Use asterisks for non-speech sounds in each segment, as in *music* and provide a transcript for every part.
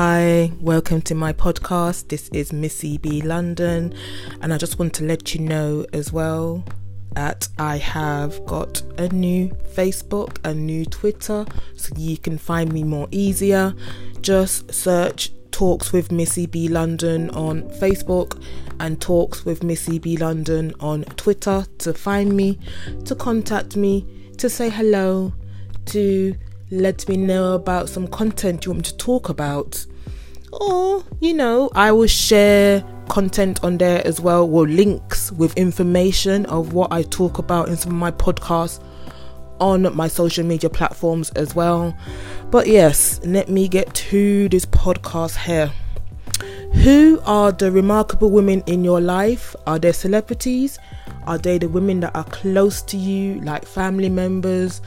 Hi, welcome to my podcast. This is Missy B London, and I just want to let you know as well that I have got a new Facebook, a new Twitter, so you can find me more easier. Just search Talks with Missy B London on Facebook and Talks with Missy B London on Twitter to find me, to contact me, to say hello, to let me know about some content you want me to talk about. Or, you know, I will share content on there as well, or links with information of what I talk about in some of my podcasts on my social media platforms as well. But yes, let me get to this podcast here. Who are the remarkable women in your life? Are they celebrities? Are they the women that are close to you, like family members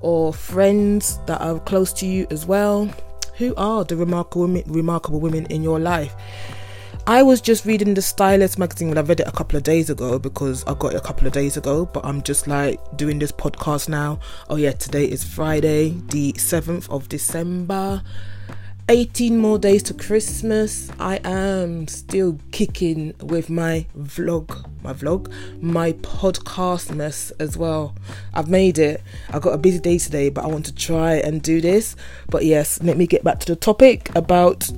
or friends that are close to you as well? Who are the remarkable women, remarkable women in your life? I was just reading the Stylist magazine. Well, I read it a couple of days ago because I got it a couple of days ago, but I'm just like doing this podcast now. Oh, yeah, today is Friday, the 7th of December. 18 more days to Christmas. I am still kicking with my vlog, my vlog, my podcastmas as well. I've made it. I got a busy day today, but I want to try and do this. But yes, let me get back to the topic about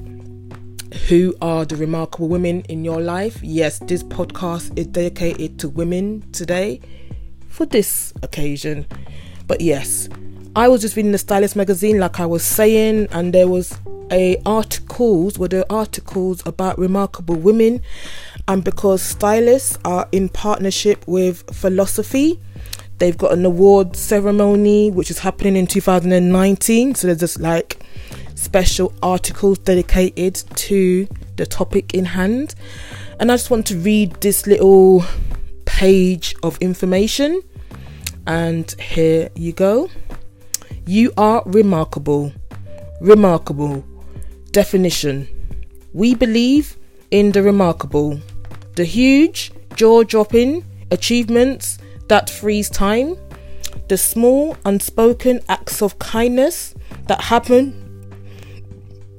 who are the remarkable women in your life. Yes, this podcast is dedicated to women today for this occasion. But yes, I was just reading the Stylist magazine, like I was saying, and there was a articles were there articles about remarkable women, and because stylists are in partnership with philosophy. They've got an award ceremony which is happening in 2019. So there's just like special articles dedicated to the topic in hand. And I just want to read this little page of information. And here you go. You are remarkable. Remarkable. Definition. We believe in the remarkable, the huge, jaw dropping achievements that freeze time, the small, unspoken acts of kindness that happen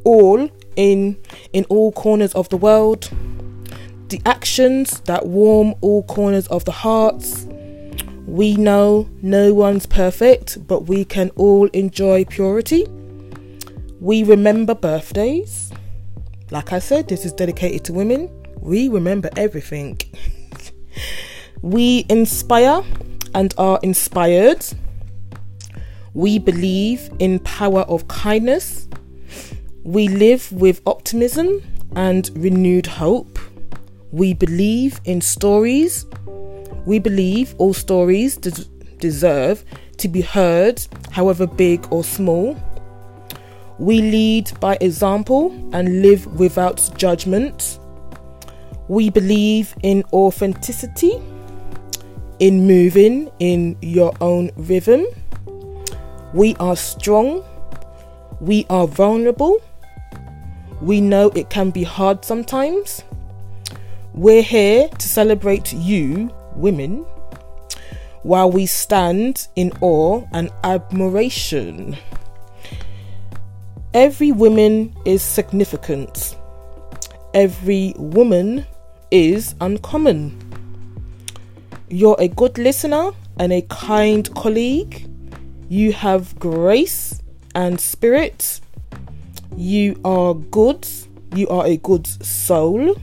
all in in all corners of the world. The actions that warm all corners of the hearts we know no one's perfect but we can all enjoy purity. We remember birthdays. Like i said this is dedicated to women. We remember everything. *laughs* We inspire and are inspired. We believe in power of kindness. We live with optimism and renewed hope. We believe in stories. We believe all stories des- deserve to be heard, however big or small. We lead by example and live without judgment. We believe in authenticity, in moving in your own rhythm. We are strong. We are vulnerable we know it can be hard sometimes. We're here to celebrate you, women, while we stand in awe and admiration. Every woman is significant. Every woman is uncommon. You're a good listener and a kind colleague. You have grace and spirit you are good. You are a good soul.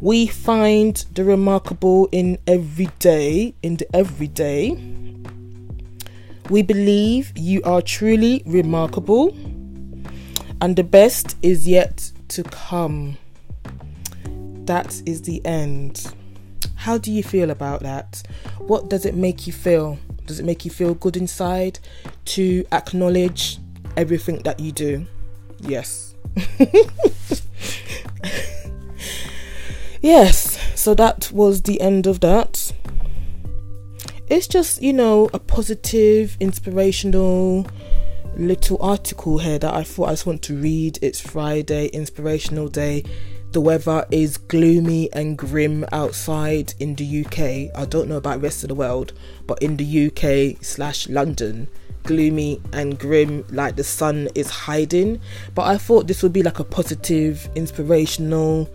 We find the remarkable in every day, in the everyday. We believe you are truly remarkable, and the best is yet to come. That is the end. How do you feel about that? What does it make you feel? Does it make you feel good inside to acknowledge everything that you do. Yes. *laughs* yes, so that was the end of that. It's just, you know, a positive, inspirational little article here that I thought I just want to read. It's Friday, inspirational day. The weather is gloomy and grim outside in the UK. I don't know about rest of the world, but in the UK slash London, gloomy and grim, like the sun is hiding. But I thought this would be like a positive, inspirational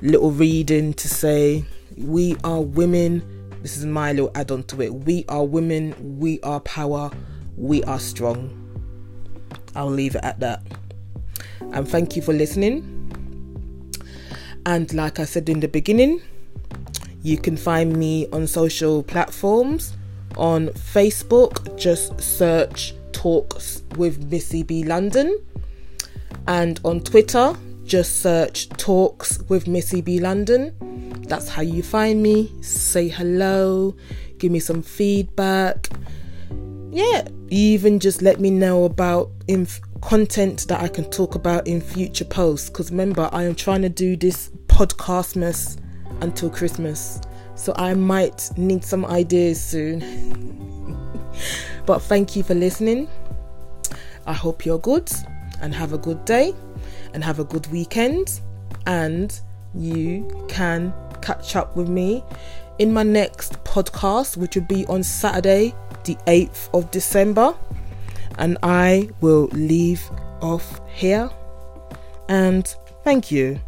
little reading to say, we are women. This is my little add on to it. We are women, we are power, we are strong. I'll leave it at that. And thank you for listening. And like I said in the beginning, you can find me on social platforms. On Facebook, just search Talks with Missy B London. And on Twitter, just search Talks with Missy B London. That's how you find me. Say hello, give me some feedback. Yeah, even just let me know about inf- content that I can talk about in future posts. Because remember, I am trying to do this podcastmas until Christmas. So I might need some ideas soon. *laughs* but thank you for listening. I hope you're good and have a good day and have a good weekend. And you can catch up with me in my next podcast, which will be on Saturday, the 8th of December. And I will leave off here. And thank you.